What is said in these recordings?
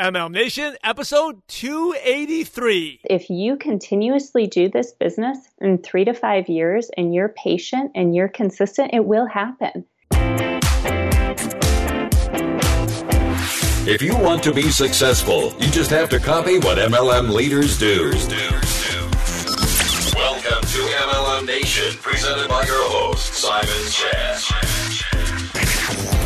MLM Nation, episode 283. If you continuously do this business in three to five years and you're patient and you're consistent, it will happen. If you want to be successful, you just have to copy what MLM leaders do. Welcome to MLM Nation, presented by your host, Simon Chan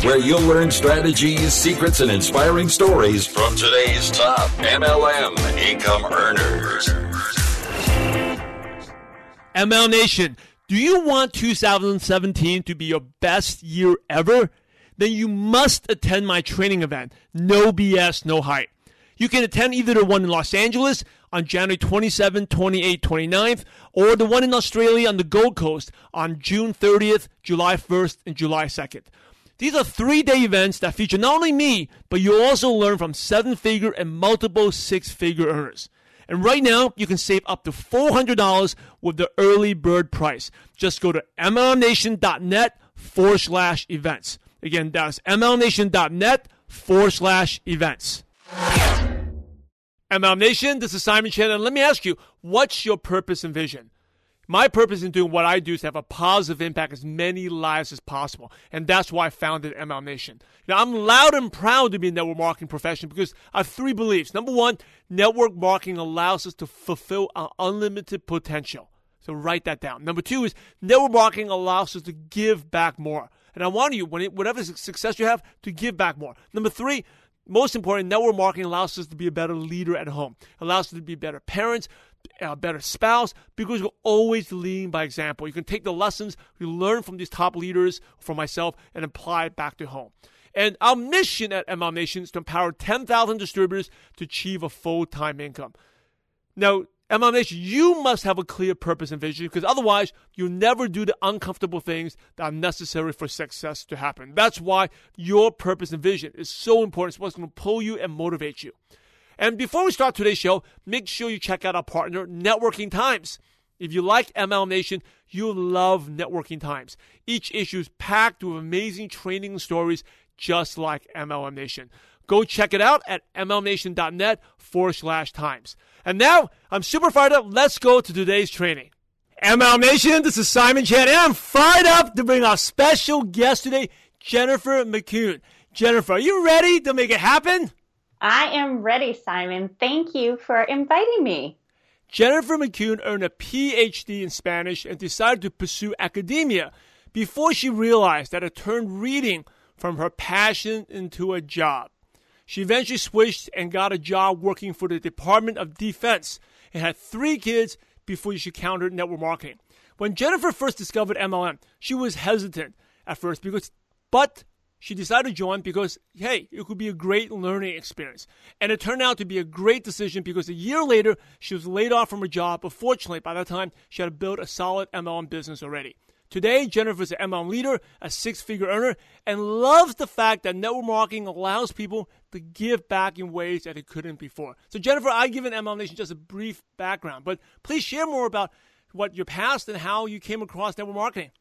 where you'll learn strategies, secrets, and inspiring stories from today's top MLM income earners. ML Nation, do you want 2017 to be your best year ever? Then you must attend my training event, No BS, No Hype. You can attend either the one in Los Angeles on January 27, 28, 29th, or the one in Australia on the Gold Coast on June 30th, July 1st, and July 2nd. These are three day events that feature not only me, but you'll also learn from seven figure and multiple six figure earners. And right now, you can save up to $400 with the early bird price. Just go to mlmnation.net forward slash events. Again, that's mlmnation.net forward slash events. MLM Nation, this is Simon Chan, and let me ask you, what's your purpose and vision? My purpose in doing what I do is to have a positive impact as many lives as possible. And that's why I founded MLM Nation. Now, I'm loud and proud to be in the network marketing profession because I have three beliefs. Number one, network marketing allows us to fulfill our unlimited potential. So write that down. Number two is network marketing allows us to give back more. And I want you, whatever success you have, to give back more. Number three, most important, network marketing allows us to be a better leader at home. allows us to be better parents, a better spouse because we're always leading by example. You can take the lessons you learn from these top leaders, from myself, and apply it back to home. And our mission at MLM Nation is to empower 10,000 distributors to achieve a full time income. Now, MLM Nation, you must have a clear purpose and vision because otherwise you'll never do the uncomfortable things that are necessary for success to happen. That's why your purpose and vision is so important. It's what's going to pull you and motivate you. And before we start today's show, make sure you check out our partner, Networking Times. If you like MLM Nation, you'll love Networking Times. Each issue is packed with amazing training stories just like MLM Nation. Go check it out at mlnation.net forward slash times. And now I'm super fired up. Let's go to today's training. MLM Nation, this is Simon Chan, and I'm fired up to bring our special guest today, Jennifer McCune. Jennifer, are you ready to make it happen? I am ready, Simon. Thank you for inviting me. Jennifer McCune earned a PhD in Spanish and decided to pursue academia before she realized that it turned reading from her passion into a job. She eventually switched and got a job working for the Department of Defense and had three kids before she countered network marketing. When Jennifer first discovered MLM, she was hesitant at first because, but she decided to join because, hey, it could be a great learning experience. And it turned out to be a great decision because a year later, she was laid off from her job, but fortunately, by that time, she had built a solid MLM business already. Today, Jennifer is an MLM leader, a six figure earner, and loves the fact that network marketing allows people to give back in ways that it couldn't before. So, Jennifer, I give an MLM Nation just a brief background, but please share more about what your past and how you came across network marketing.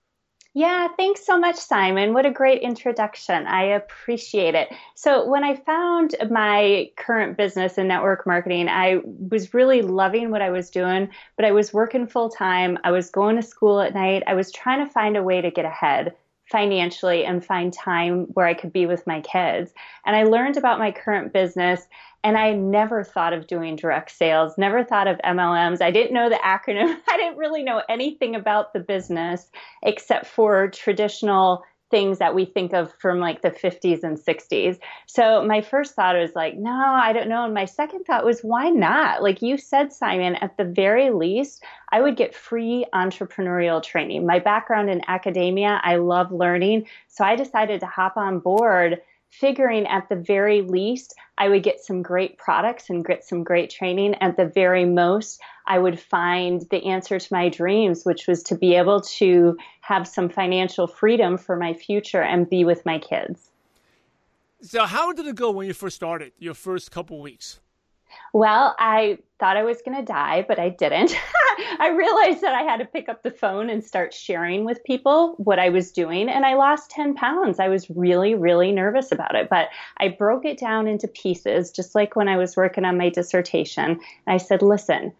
Yeah, thanks so much, Simon. What a great introduction. I appreciate it. So, when I found my current business in network marketing, I was really loving what I was doing, but I was working full time. I was going to school at night. I was trying to find a way to get ahead financially and find time where I could be with my kids. And I learned about my current business and I never thought of doing direct sales, never thought of MLMs. I didn't know the acronym. I didn't really know anything about the business except for traditional things that we think of from like the 50s and 60s. So my first thought was like, no, I don't know. And my second thought was, why not? Like you said, Simon, at the very least, I would get free entrepreneurial training. My background in academia, I love learning. So I decided to hop on board figuring at the very least I would get some great products and get some great training. At the very most, I would find the answer to my dreams, which was to be able to have some financial freedom for my future and be with my kids. So, how did it go when you first started, your first couple weeks? Well, I thought I was going to die, but I didn't. I realized that I had to pick up the phone and start sharing with people what I was doing. And I lost 10 pounds. I was really, really nervous about it. But I broke it down into pieces, just like when I was working on my dissertation. And I said, listen,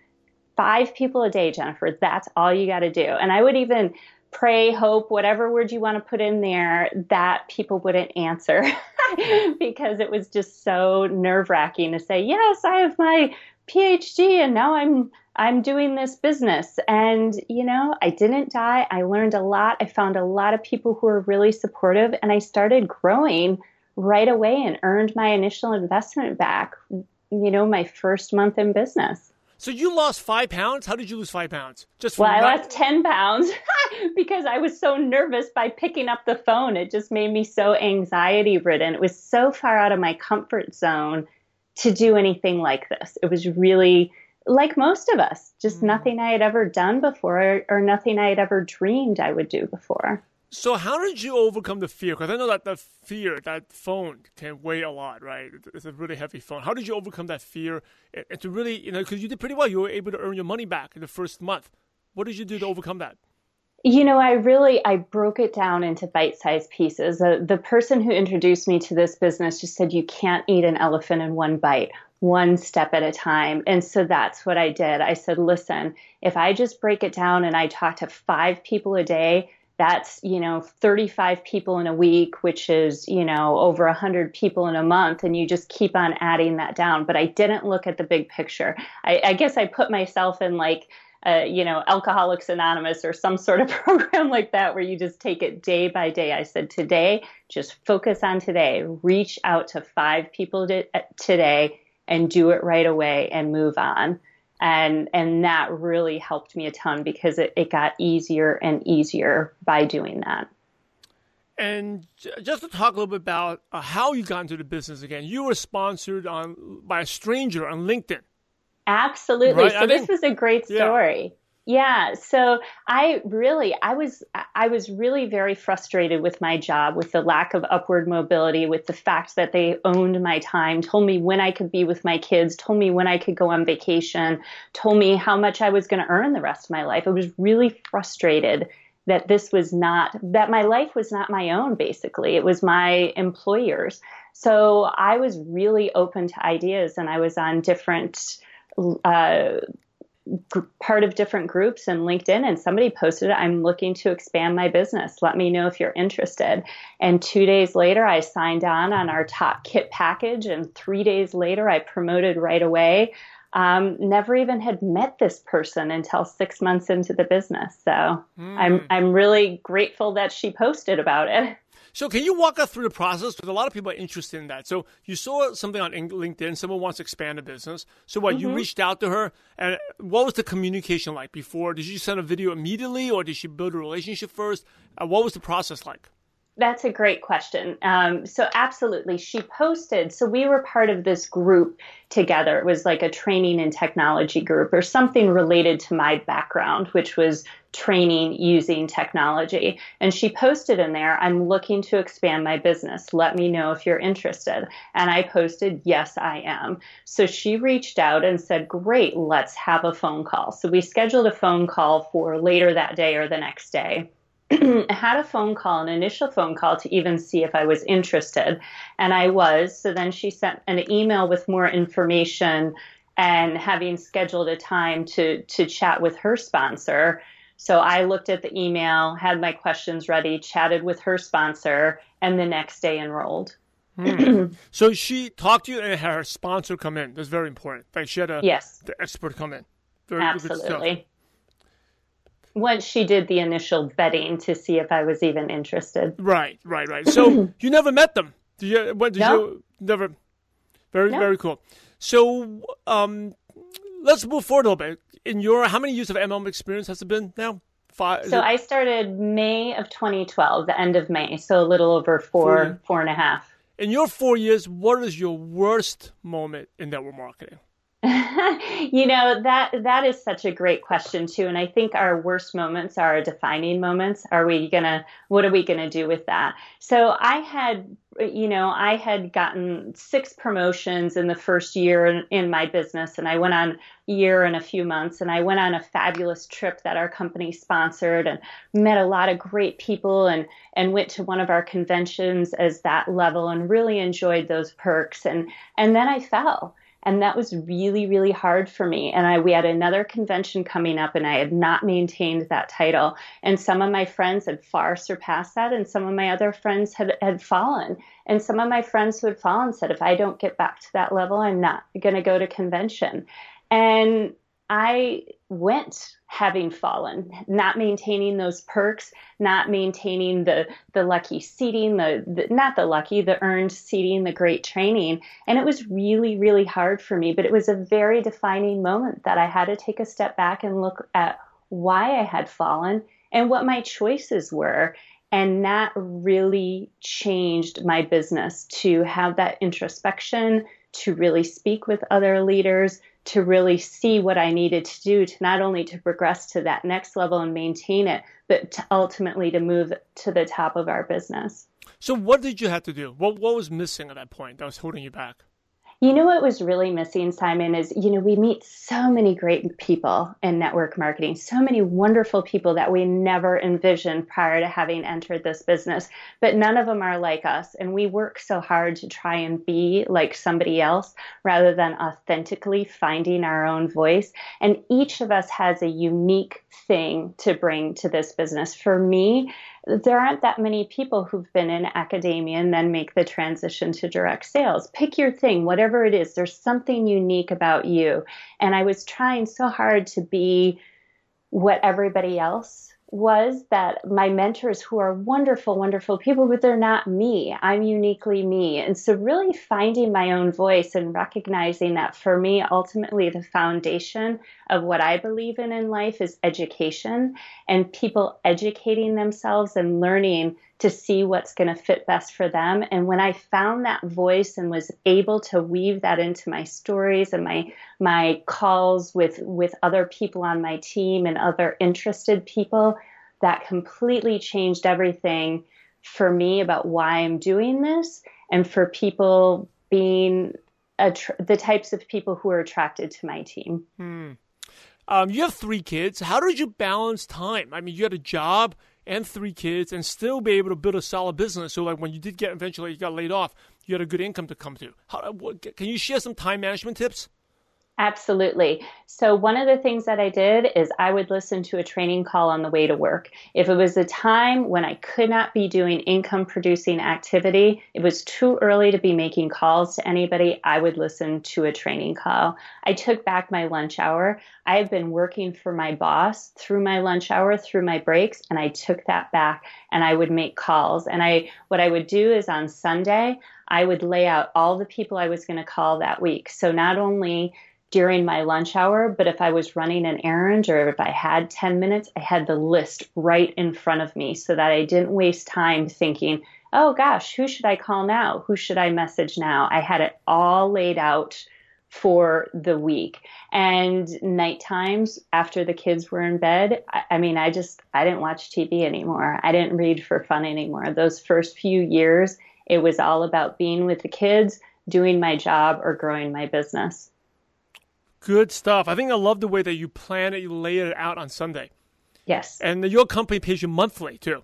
five people a day, Jennifer, that's all you got to do. And I would even pray, hope, whatever word you want to put in there, that people wouldn't answer because it was just so nerve wracking to say, yes, I have my PhD and now I'm I'm doing this business. And, you know, I didn't die. I learned a lot. I found a lot of people who were really supportive and I started growing right away and earned my initial investment back, you know, my first month in business. So you lost five pounds. How did you lose five pounds? Just well, I lost ten pounds because I was so nervous by picking up the phone. It just made me so anxiety ridden. It was so far out of my comfort zone to do anything like this. It was really like most of us, just mm. nothing I had ever done before or, or nothing I had ever dreamed I would do before. So how did you overcome the fear? Because I know that the fear, that phone can weigh a lot, right? It's a really heavy phone. How did you overcome that fear and to really, you know, because you did pretty well. You were able to earn your money back in the first month. What did you do to overcome that? You know, I really I broke it down into bite-sized pieces. Uh, the person who introduced me to this business just said you can't eat an elephant in one bite, one step at a time. And so that's what I did. I said, "Listen, if I just break it down and I talk to 5 people a day, that's you know 35 people in a week which is you know over 100 people in a month and you just keep on adding that down but i didn't look at the big picture i, I guess i put myself in like uh, you know alcoholics anonymous or some sort of program like that where you just take it day by day. I said today just focus on today. Reach out to five people to, uh, today and do it right away and move on. And and that really helped me a ton because it, it got easier and easier by doing that. And just to talk a little bit about uh, how you got into the business again you were sponsored on by a stranger on linkedin absolutely right? so I this was a great story yeah. Yeah, so I really I was I was really very frustrated with my job with the lack of upward mobility with the fact that they owned my time, told me when I could be with my kids, told me when I could go on vacation, told me how much I was going to earn the rest of my life. I was really frustrated that this was not that my life was not my own basically. It was my employers. So I was really open to ideas and I was on different uh, part of different groups and LinkedIn, and somebody posted, I'm looking to expand my business. Let me know if you're interested. And two days later, I signed on on our top kit package, and three days later, I promoted right away. Um, never even had met this person until six months into the business. So mm. I'm I'm really grateful that she posted about it. So can you walk us through the process? Because a lot of people are interested in that. So you saw something on LinkedIn, someone wants to expand a business. So what, mm-hmm. you reached out to her and what was the communication like before? Did you send a video immediately or did she build a relationship first? Uh, what was the process like? That's a great question. Um, so, absolutely, she posted. So, we were part of this group together. It was like a training and technology group or something related to my background, which was training using technology. And she posted in there, I'm looking to expand my business. Let me know if you're interested. And I posted, Yes, I am. So, she reached out and said, Great, let's have a phone call. So, we scheduled a phone call for later that day or the next day. had a phone call, an initial phone call to even see if I was interested. And I was. So then she sent an email with more information and having scheduled a time to, to chat with her sponsor. So I looked at the email, had my questions ready, chatted with her sponsor, and the next day enrolled. Hmm. so she talked to you and had her sponsor come in. That's very important. Like she had a yes. the expert come in. Very Absolutely once she did the initial vetting to see if I was even interested. Right, right, right. So you never met them. Did you? When did no. you? Never. Very, no. very cool. So um, let's move forward a little bit. In your, how many years of MLM experience has it been now? Five. So it? I started May of 2012, the end of May. So a little over four, four, four and a half. In your four years, what is your worst moment in network marketing? you know that that is such a great question too and i think our worst moments are our defining moments. Are we gonna what are we gonna do with that? So i had you know, I had gotten six promotions in the first year in, in, my business, and I went on year and a few months, and I went on a fabulous trip that our company sponsored, and met a lot of great people, and and went to one of our conventions as that level, and really enjoyed those perks, and and then I fell and that was really really hard for me. And i we had another convention coming up and i had not maintained that title. And some of my friends had far surpassed that and some of my other friends had had fallen. And some of my friends who had fallen said if i don't get back to that level i'm not going to go to convention. And I went having fallen, not maintaining those perks, not maintaining the the lucky seating, the, the, not the lucky, the earned seating, the great training, and it was really really hard for me. But it was a very defining moment that I had to take a step back and look at why I had fallen and what my choices were. And that really changed my business to have that introspection, to really speak with other leaders, to really see what I needed to do to not only to progress to that next level and maintain it, but to ultimately to move to the top of our business. So what did you have to do? What what was missing at that point that was holding you back? You know what was really missing, Simon, is you know, we meet so many great people in network marketing, so many wonderful people that we never envisioned prior to having entered this business, but none of them are like us. And we work so hard to try and be like somebody else rather than authentically finding our own voice. And each of us has a unique thing to bring to this business. For me, there aren't that many people who've been in academia and then make the transition to direct sales. Pick your thing, whatever it is, there's something unique about you. And I was trying so hard to be what everybody else was that my mentors who are wonderful wonderful people but they're not me. I'm uniquely me. And so really finding my own voice and recognizing that for me ultimately the foundation of what i believe in in life is education and people educating themselves and learning to see what's going to fit best for them. And when I found that voice and was able to weave that into my stories and my my calls with with other people on my team and other interested people, that completely changed everything for me about why I'm doing this and for people being the types of people who are attracted to my team. Hmm. Um, you have three kids. How did you balance time? I mean, you had a job and three kids and still be able to build a solid business. So, like when you did get eventually you got laid off, you had a good income to come to. How, what, can you share some time management tips? Absolutely. So, one of the things that I did is I would listen to a training call on the way to work. If it was a time when I could not be doing income producing activity, it was too early to be making calls to anybody, I would listen to a training call. I took back my lunch hour. I have been working for my boss through my lunch hour, through my breaks, and I took that back and I would make calls. And I, what I would do is on Sunday, I would lay out all the people I was going to call that week. So not only during my lunch hour, but if I was running an errand or if I had 10 minutes, I had the list right in front of me so that I didn't waste time thinking, oh gosh, who should I call now? Who should I message now? I had it all laid out for the week. And night times after the kids were in bed, I, I, mean, I just, I didn't watch TV anymore. I didn't read for fun anymore. Those first few years, it was all about being with the kids, doing my job, or growing my business. Good stuff. I think I love the way that you plan it, you lay it out on Sunday. Yes. And your company pays you monthly too.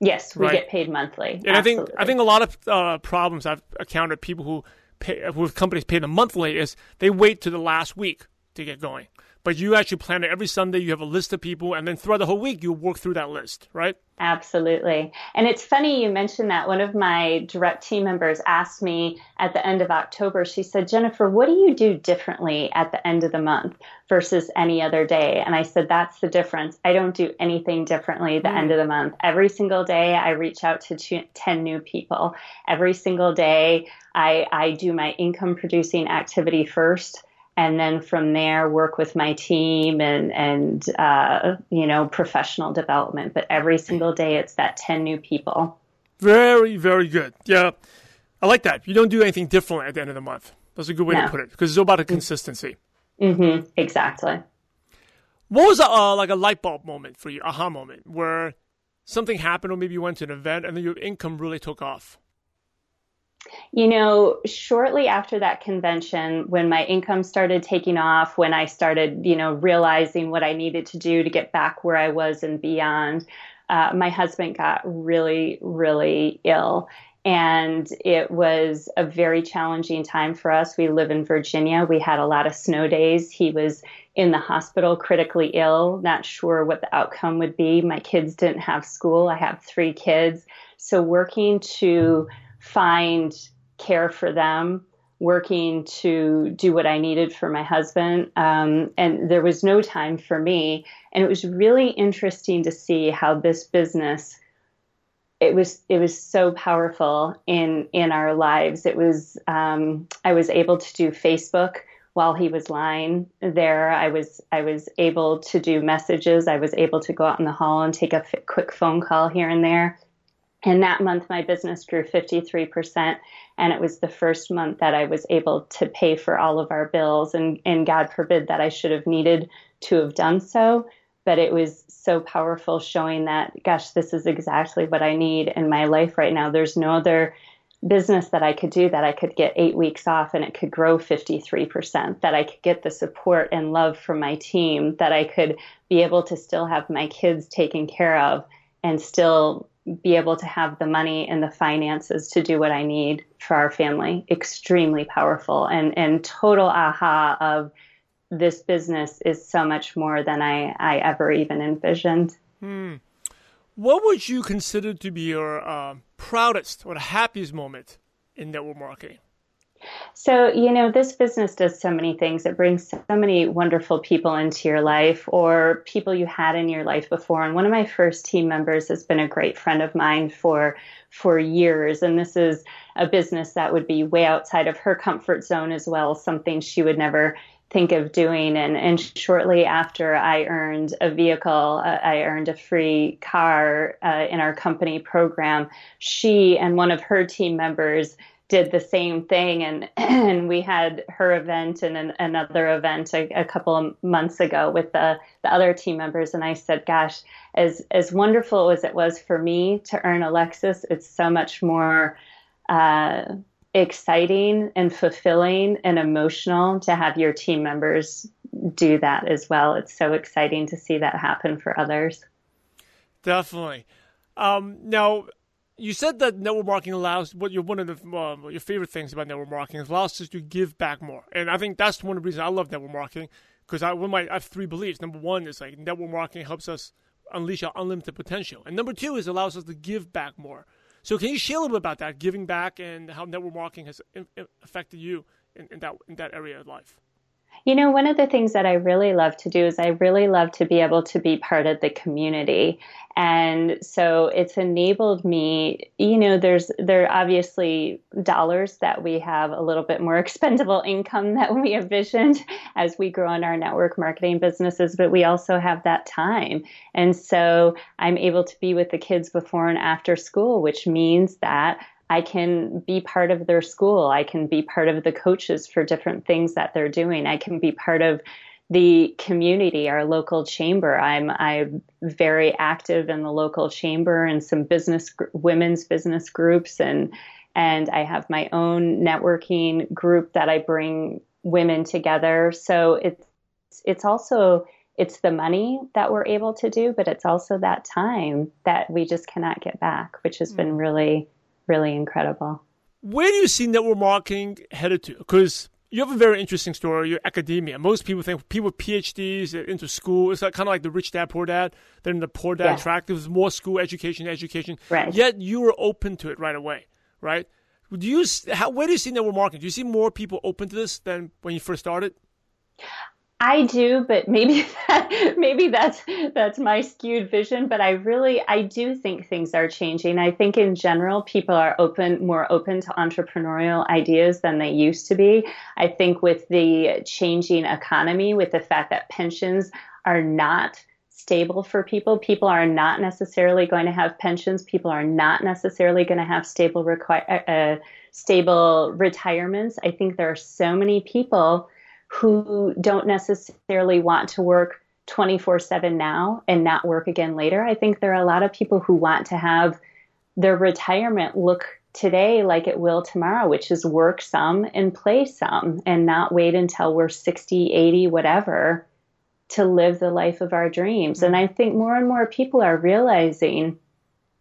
Yes, we right? get paid monthly. And Absolutely. I think I think a lot of uh, problems I've encountered people who pay with companies pay them monthly is they wait to the last week to get going. But you actually plan it every Sunday. You have a list of people, and then throughout the whole week, you work through that list, right? Absolutely. And it's funny you mentioned that. One of my direct team members asked me at the end of October, she said, Jennifer, what do you do differently at the end of the month versus any other day? And I said, that's the difference. I don't do anything differently the mm. end of the month. Every single day, I reach out to 10 new people. Every single day, I, I do my income producing activity first and then from there work with my team and and uh, you know professional development. But every single day, it's that ten new people. Very very good. Yeah, I like that. You don't do anything different at the end of the month. That's a good way no. to put it because it's all about a consistency. Mm-hmm. Exactly. What was a, uh, like a light bulb moment for you, aha moment, where something happened, or maybe you went to an event and then your income really took off? You know, shortly after that convention, when my income started taking off, when I started, you know, realizing what I needed to do to get back where I was and beyond, uh, my husband got really, really ill. And it was a very challenging time for us. We live in Virginia. We had a lot of snow days. He was in the hospital, critically ill, not sure what the outcome would be. My kids didn't have school. I have three kids. So, working to find care for them, working to do what I needed for my husband. Um, and there was no time for me. And it was really interesting to see how this business it was it was so powerful in in our lives. It was um, I was able to do Facebook while he was lying there. I was I was able to do messages. I was able to go out in the hall and take a f- quick phone call here and there. And that month, my business grew 53%. And it was the first month that I was able to pay for all of our bills. And, and God forbid that I should have needed to have done so but it was so powerful showing that gosh this is exactly what i need in my life right now there's no other business that i could do that i could get eight weeks off and it could grow 53% that i could get the support and love from my team that i could be able to still have my kids taken care of and still be able to have the money and the finances to do what i need for our family extremely powerful and and total aha of this business is so much more than I, I ever even envisioned. Hmm. What would you consider to be your uh, proudest or happiest moment in network marketing? So, you know, this business does so many things. It brings so many wonderful people into your life or people you had in your life before. And one of my first team members has been a great friend of mine for for years. And this is a business that would be way outside of her comfort zone as well, something she would never think of doing. And, and shortly after I earned a vehicle, uh, I earned a free car uh, in our company program. She and one of her team members did the same thing and and we had her event and an, another event a, a, couple of months ago with the, the other team members and I said gosh as as wonderful as it was for me to earn a Lexus it's so much more uh, exciting and fulfilling and emotional to have your team members do that as well. It's so exciting to see that happen for others. Definitely. Um, now, you said that network marketing allows what you're one of the uh, your favorite things about network marketing is allows us to give back more, and I think that's one of the reasons I love network marketing because I one of my I have three beliefs. Number one is like network marketing helps us unleash our unlimited potential, and number two is allows us to give back more. So can you share a little bit about that, giving back, and how network marketing has affected you in, in that in that area of life? You know, one of the things that I really love to do is I really love to be able to be part of the community. And so it's enabled me, you know, there's there are obviously dollars that we have a little bit more expendable income that we envisioned as we grow in our network marketing businesses, but we also have that time. And so I'm able to be with the kids before and after school, which means that I can be part of their school. I can be part of the coaches for different things that they're doing. I can be part of the community, our local chamber. I'm I'm very active in the local chamber and some business women's business groups and and I have my own networking group that I bring women together. So it's it's also it's the money that we're able to do, but it's also that time that we just cannot get back, which has been mm. really really incredible. Where do you see network marketing headed to? Because you have a very interesting story. Your academia. Most people think people with PhDs into school. It's like, kind of like the rich dad, poor dad. Then the poor dad yeah. track. There was more school education, education. Right. Yet you were open to it right away, right? Do you how, where do you see network marketing? Do you see more people open to this than when you first started? I do, but maybe that, maybe that's that's my skewed vision. But I really I do think things are changing. I think in general people are open more open to entrepreneurial ideas than they used to be. I think with the changing economy, with the fact that pensions are not stable for people, people are not necessarily going to have pensions. People are not necessarily going to have stable require uh, stable retirements. I think there are so many people who don't necessarily want to work 24 7 now and not work again later. I think there are a lot of people who want to have their retirement look today like it will tomorrow, which is work some and play some and not wait until we're 60, 80, whatever to live the life of our dreams. And I think more and more people are realizing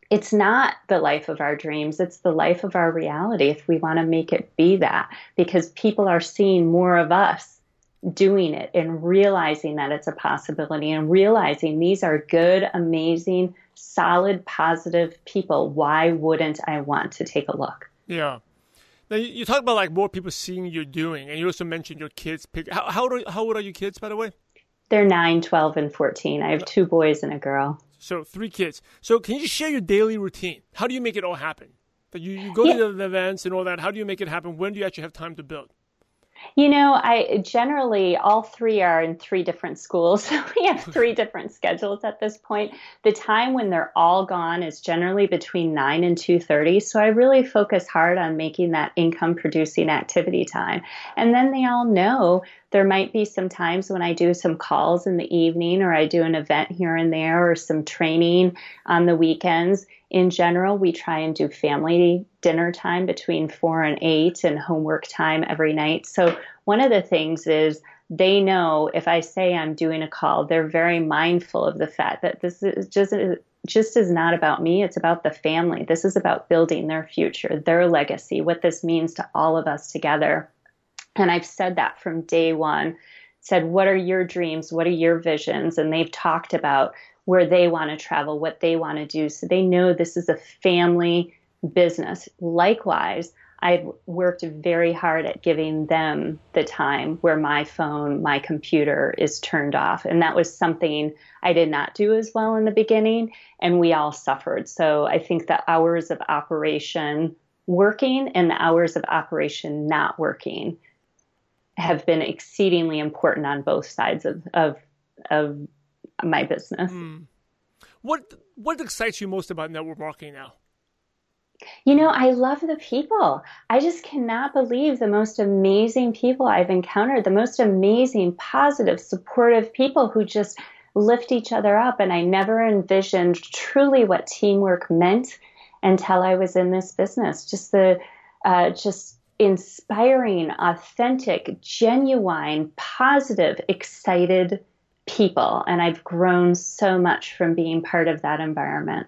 it's not the life of our dreams, it's the life of our reality if we want to make it be that, because people are seeing more of us doing it and realizing that it's a possibility and realizing these are good, amazing, solid, positive people. Why wouldn't I want to take a look? Yeah. Now you talk about like more people seeing you doing, and you also mentioned your kids. Pick how how old are, how old are your kids, by the way? They're 9, 12, and 14. I have two boys and a girl. So three kids. So can you share your daily routine? How do you make it all happen? That you, you go yeah. to the events and all that. How do you make it happen? When do you actually have time to build? You know, I generally all three are in three different schools. So we have three different schedules at this point. The time when they're all gone is generally between 9 and 2:30, so I really focus hard on making that income producing activity time. And then they all know there might be some times when I do some calls in the evening or I do an event here and there or some training on the weekends. In general, we try and do family dinner time between four and eight and homework time every night. So, one of the things is they know if I say I'm doing a call, they're very mindful of the fact that this is just just is not about me. It's about the family. This is about building their future, their legacy, what this means to all of us together. And I've said that from day one. Said, what are your dreams? What are your visions? And they've talked about where they want to travel, what they want to do. So they know this is a family business. Likewise, I've worked very hard at giving them the time where my phone, my computer is turned off. And that was something I did not do as well in the beginning, and we all suffered. So I think the hours of operation working and the hours of operation not working have been exceedingly important on both sides of of, of my business. Mm. What what excites you most about network marketing now? You know, I love the people. I just cannot believe the most amazing people I've encountered, the most amazing, positive, supportive people who just lift each other up. And I never envisioned truly what teamwork meant until I was in this business. Just the, uh, just inspiring, authentic, genuine, positive, excited people. And I've grown so much from being part of that environment.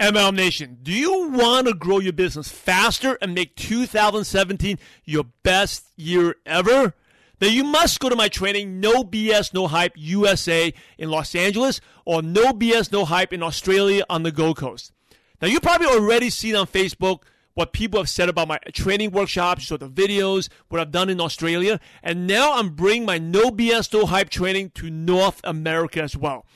MLM Nation, do you want to grow your business faster and make 2017 your best year ever? Then you must go to my training, No BS, No Hype USA in Los Angeles or No BS, No Hype in Australia on the Gold Coast. Now, you probably already seen on Facebook what people have said about my training workshops, saw the videos, what I've done in Australia, and now I'm bringing my No BS No Hype training to North America as well.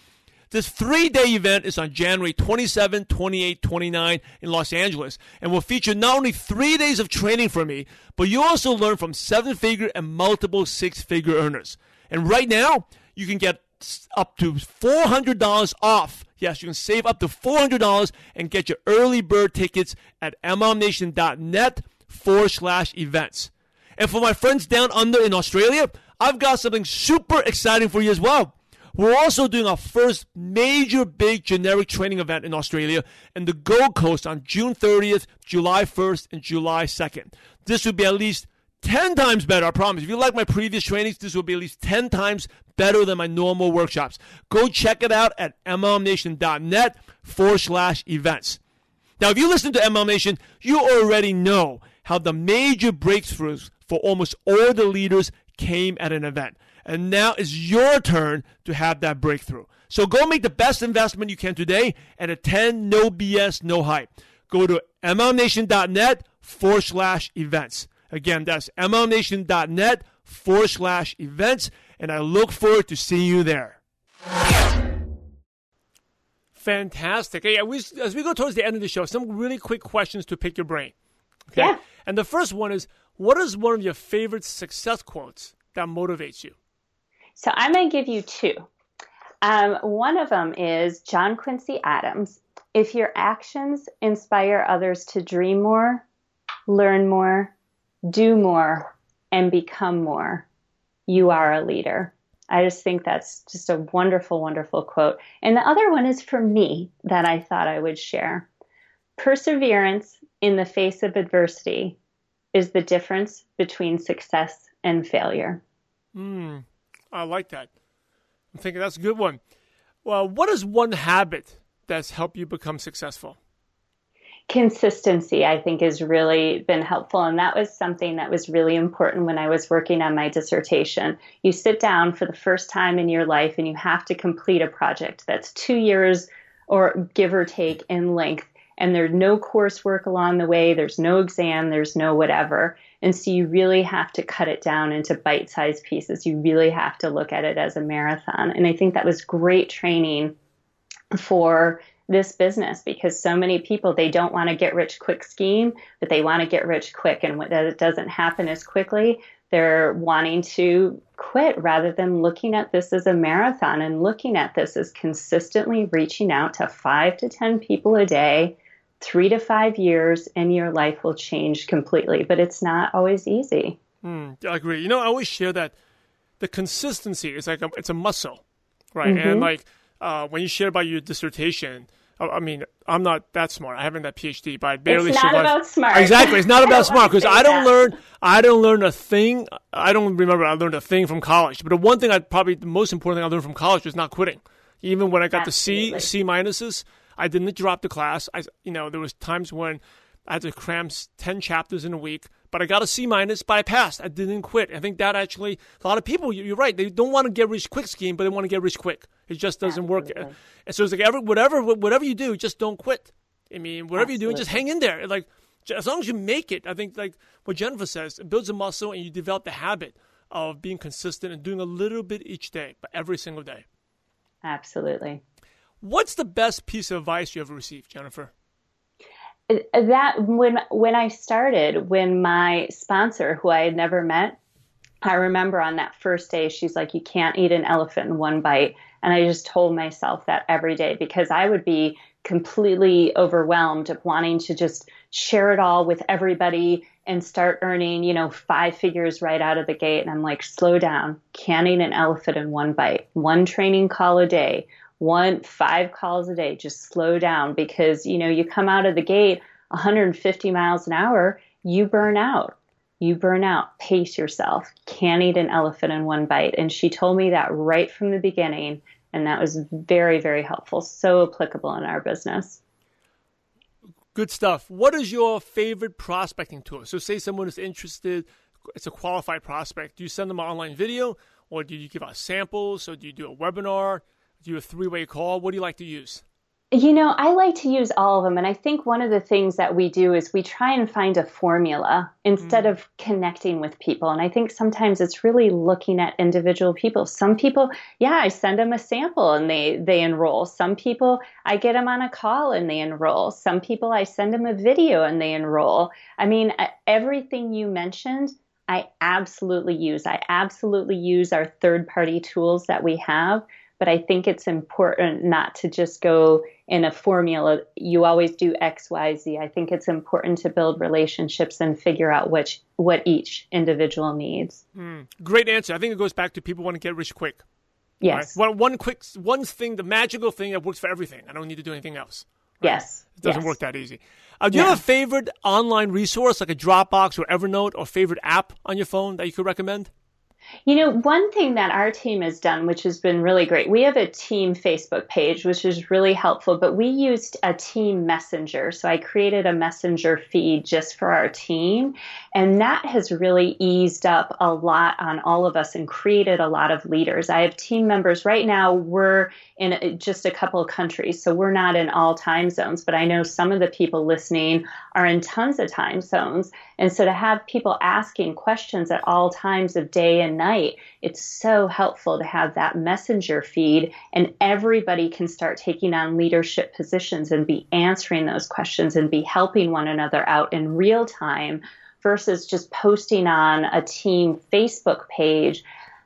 This three day event is on January 27, 28, 29 in Los Angeles and will feature not only three days of training for me, but you also learn from seven figure and multiple six figure earners. And right now, you can get up to $400 off. Yes, you can save up to $400 and get your early bird tickets at mlmnation.net forward slash events. And for my friends down under in Australia, I've got something super exciting for you as well. We're also doing our first major big generic training event in Australia in the Gold Coast on June 30th, July 1st, and July 2nd. This will be at least 10 times better, I promise. If you like my previous trainings, this will be at least 10 times better than my normal workshops. Go check it out at mlmnation.net forward slash events. Now, if you listen to MLM Nation, you already know how the major breakthroughs for almost all the leaders came at an event. And now it's your turn to have that breakthrough. So go make the best investment you can today and attend No BS, No Hype. Go to mlmnation.net forward slash events. Again, that's mlmnation.net forward slash events, and I look forward to seeing you there. Fantastic. Hey, as we go towards the end of the show, some really quick questions to pick your brain. Okay? Yeah. And the first one is what is one of your favorite success quotes that motivates you? So I'm going to give you two. Um, one of them is John Quincy Adams. If your actions inspire others to dream more, learn more, do more and become more, you are a leader. I just think that's just a wonderful, wonderful quote. And the other one is for me that I thought I would share. Perseverance in the face of adversity is the difference between success and failure. Mm, I like that. I'm thinking that's a good one. Well, what is one habit that's helped you become successful? Consistency, I think, has really been helpful. And that was something that was really important when I was working on my dissertation. You sit down for the first time in your life and you have to complete a project that's two years or give or take in length and there's no coursework along the way, there's no exam, there's no whatever. And so you really have to cut it down into bite sized pieces. You really have to look at it as a marathon. And I think that was great training for this business because so many people they don't want to get rich quick scheme but they want to get rich quick and when it doesn't happen as quickly they're wanting to quit rather than looking at this as a marathon and looking at this as consistently reaching out to 5 to 10 people a day three to five years and your life will change completely. But it's not always easy. Mm, I agree. You know, I always share that the consistency is like a, it's a muscle, right? Mm-hmm. And like uh, when you share about your dissertation, I mean, I'm not that smart. I haven't that PhD, but I barely. It's not about smart. Exactly, it's not about smart because I don't learn. I don't learn a thing. I don't remember I learned a thing from college. But the one thing I probably the most important thing I learned from college was not quitting. Even when I got Absolutely. the C C minuses, I didn't drop the class. I, you know, there was times when I had to cram ten chapters in a week, but I got a C minus, but I passed. I didn't quit. I think that actually a lot of people. You're right. They don't want to get rich quick scheme, but they want to get rich quick. It just doesn't Absolutely. work. And so it's like every whatever whatever you do, just don't quit. I mean, whatever Absolutely. you're doing, just hang in there. Like as long as you make it, I think like what Jennifer says, it builds a muscle and you develop the habit of being consistent and doing a little bit each day, but every single day. Absolutely. What's the best piece of advice you ever received, Jennifer? That when when I started, when my sponsor, who I had never met, I remember on that first day, she's like, "You can't eat an elephant in one bite," and I just told myself that every day because I would be completely overwhelmed of wanting to just share it all with everybody and start earning, you know, five figures right out of the gate. And I'm like, slow down, can't eat an elephant in one bite, one training call a day, one five calls a day. Just slow down because you know you come out of the gate 150 miles an hour you burn out you burn out pace yourself. Can't eat an elephant in one bite. And she told me that right from the beginning and that was very very helpful. So applicable in our business. Good stuff. What is your favorite prospecting tool? So say someone is interested it's a qualified prospect. Do you send them an online video or do you give out samples? Or do you do a webinar? Do you a three way call? What do you like to use? You know, I like to use all of them. And I think one of the things that we do is we try and find a formula instead mm. of connecting with people. And I think sometimes it's really looking at individual people. Some people, yeah, I send them a sample and they, they enroll. Some people, I get them on a call and they enroll. Some people, I send them a video and they enroll. I mean, everything you mentioned, I absolutely use. I absolutely use our third party tools that we have but I think it's important not to just go in a formula. You always do X, Y, Z. I think it's important to build relationships and figure out which what each individual needs. Mm, great answer. I think it goes back to people want to get rich quick. Yes. Right? One, one quick, one thing, the magical thing that works for everything. I don't need to do anything else. Right? Yes. It doesn't yes. work that easy. Uh, do you yeah. have a favorite online resource like a Dropbox or Evernote or favorite app on your phone that you could recommend? You know, one thing that our team has done, which has been really great, we have a team Facebook page, which is really helpful, but we used a team messenger. So I created a messenger feed just for our team. And that has really eased up a lot on all of us and created a lot of leaders. I have team members right now, we're in just a couple of countries, so we're not in all time zones, but I know some of the people listening are in tons of time zones. And so to have people asking questions at all times of day and night, it's so helpful to have that messenger feed and everybody can start taking on leadership positions and be answering those questions and be helping one another out in real time versus just posting on a team Facebook page.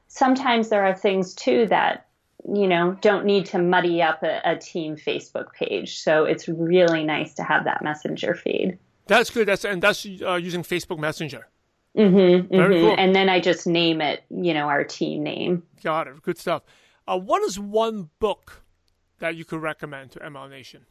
Sometimes there are things too that you know, don't need to muddy up a, a, team Facebook page. So it's really nice to have that messenger feed. That's good. That's and that's uh, using Facebook Messenger. Mm-hmm, Very mm-hmm. cool. And then I just name it, you know, our team name. Got it. Good stuff. Uh, what is one book that you could recommend to ML Nation?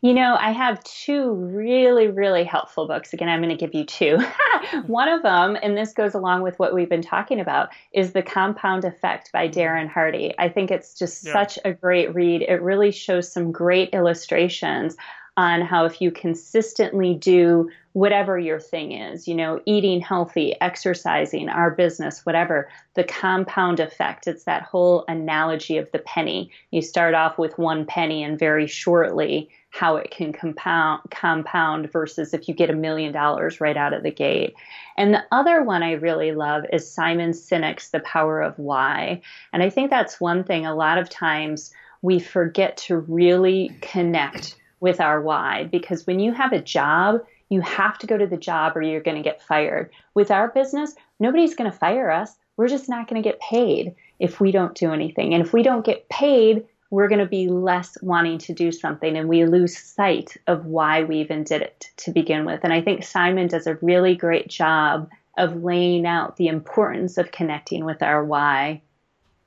You know, I have two really, really helpful books. Again, I'm going to give you two. One of them, and this goes along with what we've been talking about, is The Compound Effect by Darren Hardy. I think it's just yeah. such a great read. It really shows some great illustrations on how if you consistently do whatever your thing is, you know, eating healthy, exercising, our business, whatever, the compound effect. It's that whole analogy of the penny. You start off with one penny and very shortly how it can compound compound versus if you get a million dollars right out of the gate. And the other one I really love is Simon Sinek's The Power of Why. And I think that's one thing a lot of times we forget to really connect with our why because when you have a job, you have to go to the job or you're going to get fired. With our business, nobody's going to fire us. We're just not going to get paid if we don't do anything. And if we don't get paid, we're going to be less wanting to do something and we lose sight of why we even did it to begin with. And I think Simon does a really great job of laying out the importance of connecting with our why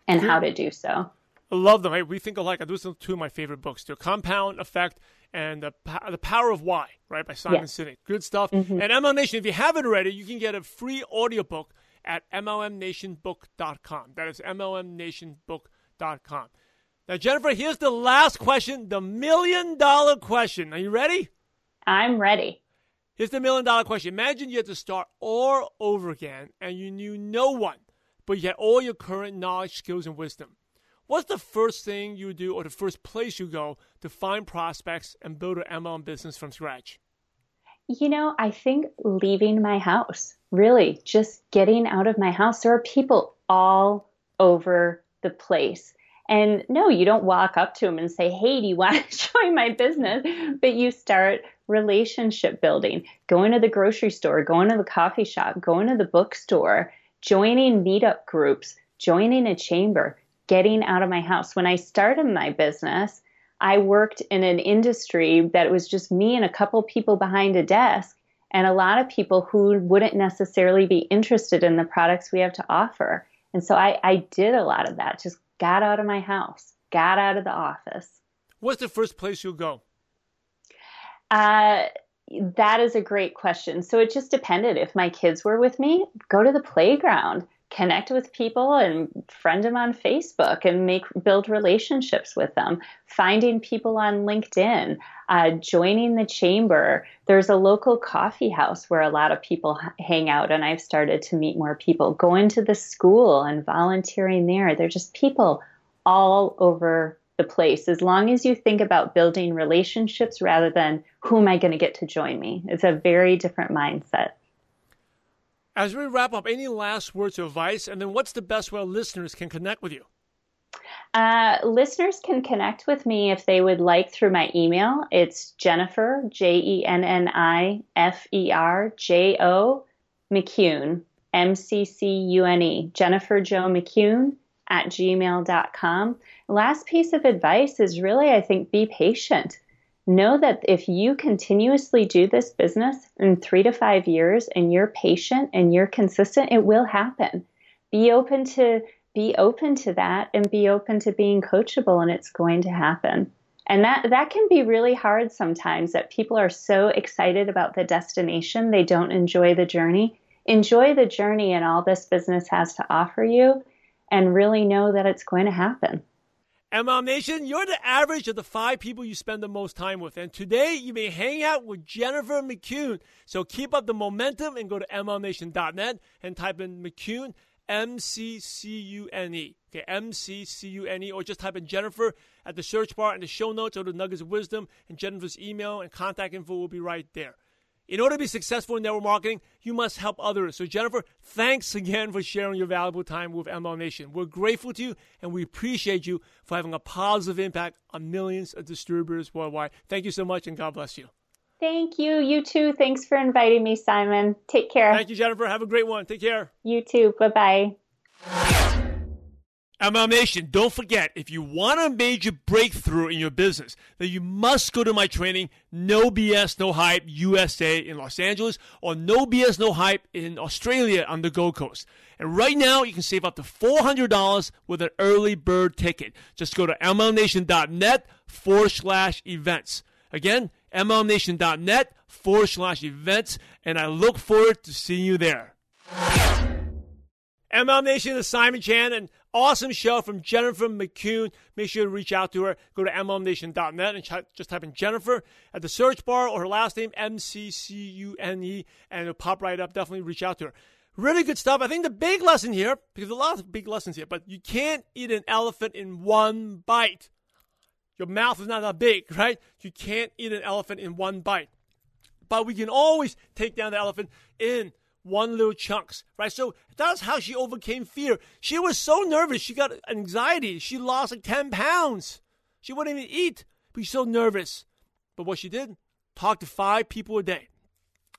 and how to do so. I love them. We think alike. Those are two of my favorite books. The Compound Effect and the, the Power of Why, right, by Simon yes. Sinek. Good stuff. Mm-hmm. And MLM Nation, if you haven't already, you can get a free audiobook at MLMNationBook.com. That is MLMNationBook.com. Now, Jennifer, here's the last question, the million dollar question. Are you ready? I'm ready. Here's the million dollar question. Imagine you had to start all over again and you knew no one, but you had all your current knowledge, skills, and wisdom. What's the first thing you do or the first place you go to find prospects and build an MLM business from scratch? You know, I think leaving my house, really just getting out of my house. There are people all over the place. And no, you don't walk up to them and say, Hey, do you want to join my business? But you start relationship building, going to the grocery store, going to the coffee shop, going to the bookstore, joining meetup groups, joining a chamber, getting out of my house. When I started my business, I worked in an industry that was just me and a couple people behind a desk and a lot of people who wouldn't necessarily be interested in the products we have to offer. And so I, I did a lot of that, just got out of my house, got out of the office. What's the first place you'll go? Uh, that is a great question. So it just depended. If my kids were with me, go to the playground connect with people and friend them on Facebook and make build relationships with them. Finding people on LinkedIn, uh, joining the chamber. There's a local coffee house where a lot of people hang out, and I've started to meet more people. Going to the school and volunteering there. They're just people all over the place. As long as you think about building relationships rather than who am I going to get to join me, it's a very different mindset. As we wrap up, any last words of advice? And then what's the best way listeners can connect with you? Uh, listeners can connect with me if they would like through my email. It's Jennifer, J E N N I F E R J O McCune, M C C U N E, Jennifer Jo McCune at gmail.com. Last piece of advice is really, I think, be patient know that if you continuously do this business in three to five years and you're patient and you're consistent, it will happen. Be open to be open to that and be open to being coachable and it's going to happen. And that that can be really hard sometimes that people are so excited about the destination they don't enjoy the journey. Enjoy the journey and all this business has to offer you and really know that it's going to happen. MLM Nation, you're the average of the five people you spend the most time with. And today you may hang out with Jennifer McCune. So keep up the momentum and go to MLMNation.net and type in McCune, M C C U N E. Okay, M C C U N E. Or just type in Jennifer at the search bar in the show notes or the Nuggets of Wisdom. And Jennifer's email and contact info will be right there. In order to be successful in network marketing, you must help others. So, Jennifer, thanks again for sharing your valuable time with MLM Nation. We're grateful to you and we appreciate you for having a positive impact on millions of distributors worldwide. Thank you so much and God bless you. Thank you. You too. Thanks for inviting me, Simon. Take care. Thank you, Jennifer. Have a great one. Take care. You too. Bye bye. MLM Nation, don't forget, if you want a major breakthrough in your business, then you must go to my training, No BS, No Hype USA in Los Angeles, or No BS, No Hype in Australia on the Gold Coast. And right now, you can save up to $400 with an early bird ticket. Just go to MLMNation.net forward slash events. Again, MLMNation.net forward slash events, and I look forward to seeing you there. MLM Nation is Simon Chan, an awesome show from Jennifer McCune. Make sure to reach out to her. Go to MLMNation.net and ch- just type in Jennifer at the search bar or her last name, M C C U N E, and it'll pop right up. Definitely reach out to her. Really good stuff. I think the big lesson here, because a lot of big lessons here, but you can't eat an elephant in one bite. Your mouth is not that big, right? You can't eat an elephant in one bite. But we can always take down the elephant in one little chunks, right? So that's how she overcame fear. She was so nervous. She got anxiety. She lost like 10 pounds. She wouldn't even eat, but she's so nervous. But what she did, talk to five people a day.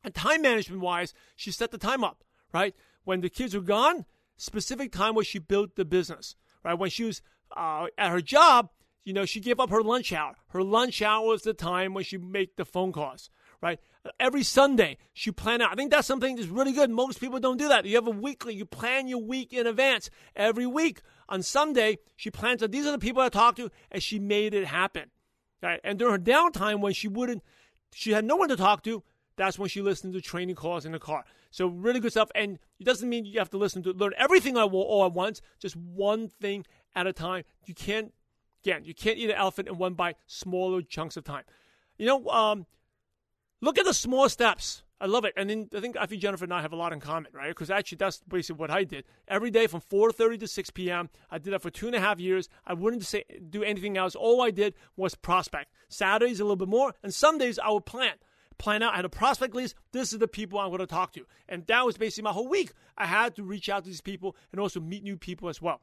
And time management wise, she set the time up, right? When the kids were gone, specific time where she built the business, right? When she was uh, at her job, you know, she gave up her lunch hour. Her lunch hour was the time when she make the phone calls, right? Every Sunday, she plan out. I think that's something that's really good. Most people don't do that. You have a weekly, you plan your week in advance. Every week on Sunday, she plans out these are the people I talk to, and she made it happen. Right? And during her downtime, when she wouldn't, she had no one to talk to. That's when she listened to training calls in the car. So really good stuff. And it doesn't mean you have to listen to learn everything all at once. Just one thing at a time. You can't again. You can't eat an elephant in one bite. Smaller chunks of time. You know, um, Look at the small steps. I love it. And then I think I think Jennifer and I have a lot in common, right? Because actually that's basically what I did. Every day from 4.30 to 6 p.m. I did that for two and a half years. I wouldn't say, do anything else. All I did was prospect. Saturdays a little bit more. And some days I would plan. Plan out. I had a prospect list. This is the people I'm going to talk to. And that was basically my whole week. I had to reach out to these people and also meet new people as well.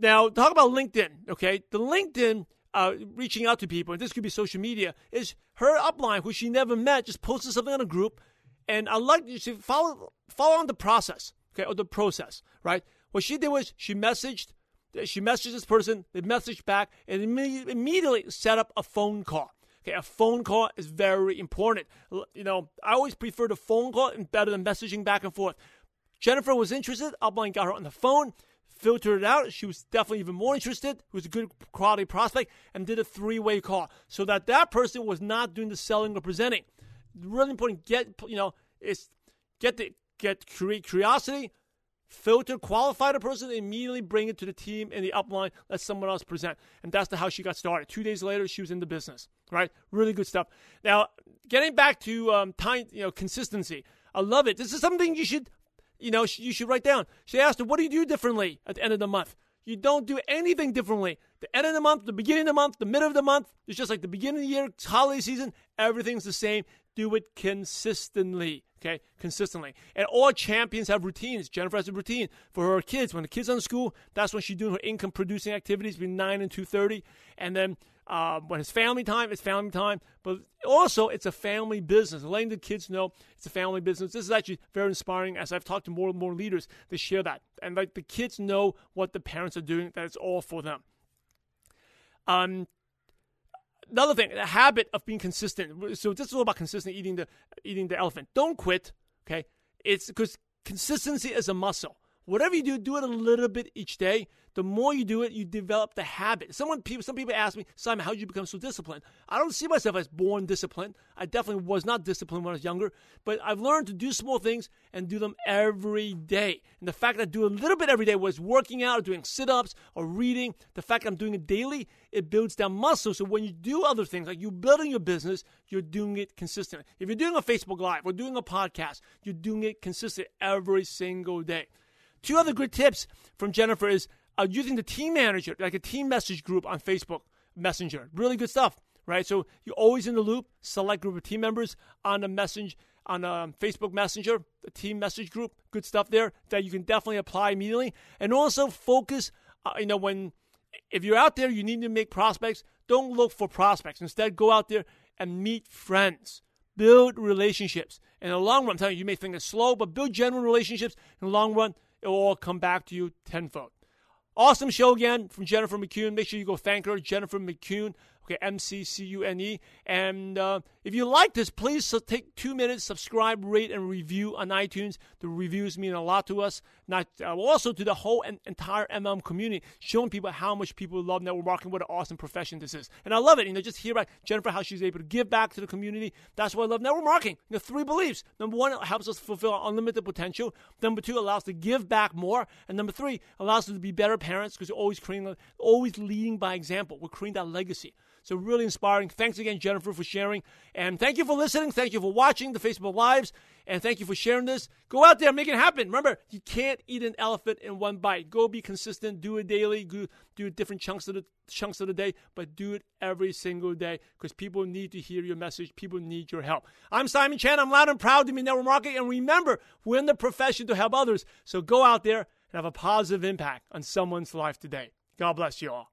Now, talk about LinkedIn, okay? The LinkedIn uh, reaching out to people, and this could be social media, is her upline, who she never met, just posted something on a group. And I like you to follow follow on the process, okay, or the process, right? What she did was she messaged, she messaged this person, they messaged back, and immediately set up a phone call. Okay, a phone call is very important. You know, I always prefer the phone call and better than messaging back and forth. Jennifer was interested. Upline got her on the phone filtered it out. She was definitely even more interested. It was a good quality prospect and did a three way call so that that person was not doing the selling or presenting. Really important. Get you know is get the get create curiosity, filter, qualify the person, immediately bring it to the team in the upline. Let someone else present, and that's the how she got started. Two days later, she was in the business. Right, really good stuff. Now, getting back to um, time, you know, consistency. I love it. This is something you should you know, you should write down. She asked her, what do you do differently at the end of the month? You don't do anything differently. The end of the month, the beginning of the month, the middle of the month, it's just like the beginning of the year, holiday season, everything's the same. Do it consistently. Okay, consistently. And all champions have routines. Jennifer has a routine for her kids. When the kids are in school, that's when she's doing her income producing activities between 9 and 2.30. And then uh, when it's family time, it's family time. But also, it's a family business. Letting the kids know it's a family business. This is actually very inspiring. As I've talked to more and more leaders, they share that, and like the kids know what the parents are doing. That it's all for them. Um, another thing, the habit of being consistent. So this is all about consistent eating the eating the elephant. Don't quit. Okay, it's because consistency is a muscle. Whatever you do, do it a little bit each day. The more you do it, you develop the habit. Someone, people, some people ask me, Simon, how did you become so disciplined? I don't see myself as born disciplined. I definitely was not disciplined when I was younger, but I've learned to do small things and do them every day. And the fact that I do a little bit every day, was working out or doing sit-ups or reading, the fact that I'm doing it daily, it builds down muscle. So when you do other things, like you're building your business, you're doing it consistently. If you're doing a Facebook Live or doing a podcast, you're doing it consistent every single day. Two other good tips from Jennifer is uh, using the team manager, like a team message group on Facebook Messenger. Really good stuff, right? So you're always in the loop. Select group of team members on the message on um, Facebook Messenger, the team message group. Good stuff there that you can definitely apply immediately, and also focus. Uh, you know, when if you're out there, you need to make prospects. Don't look for prospects. Instead, go out there and meet friends. Build relationships. In the long run, I'm telling you, you may think it's slow, but build genuine relationships. In the long run, it will all come back to you tenfold. Awesome show again from Jennifer McCune. Make sure you go thank her, Jennifer McCune Okay, M C C U N E. And uh, if you like this, please take two minutes, subscribe, rate, and review on iTunes. The reviews mean a lot to us, not uh, also to the whole en- entire MLM community, showing people how much people love network marketing, what an awesome profession this is. And I love it. You know, just hear about Jennifer how she's able to give back to the community. That's why I love network marketing. You know, three beliefs. Number one, it helps us fulfill our unlimited potential. Number two, allows us to give back more. And number three, allows us to be better parents because we're always creating, always leading by example. We're creating that legacy. So really inspiring. Thanks again, Jennifer, for sharing. And thank you for listening. Thank you for watching the Facebook Lives. And thank you for sharing this. Go out there, make it happen. Remember, you can't eat an elephant in one bite. Go be consistent. Do it daily. Do, do different chunks of the chunks of the day, but do it every single day because people need to hear your message. People need your help. I'm Simon Chan. I'm loud and proud to be in network marketing. And remember, we're in the profession to help others. So go out there and have a positive impact on someone's life today. God bless you all.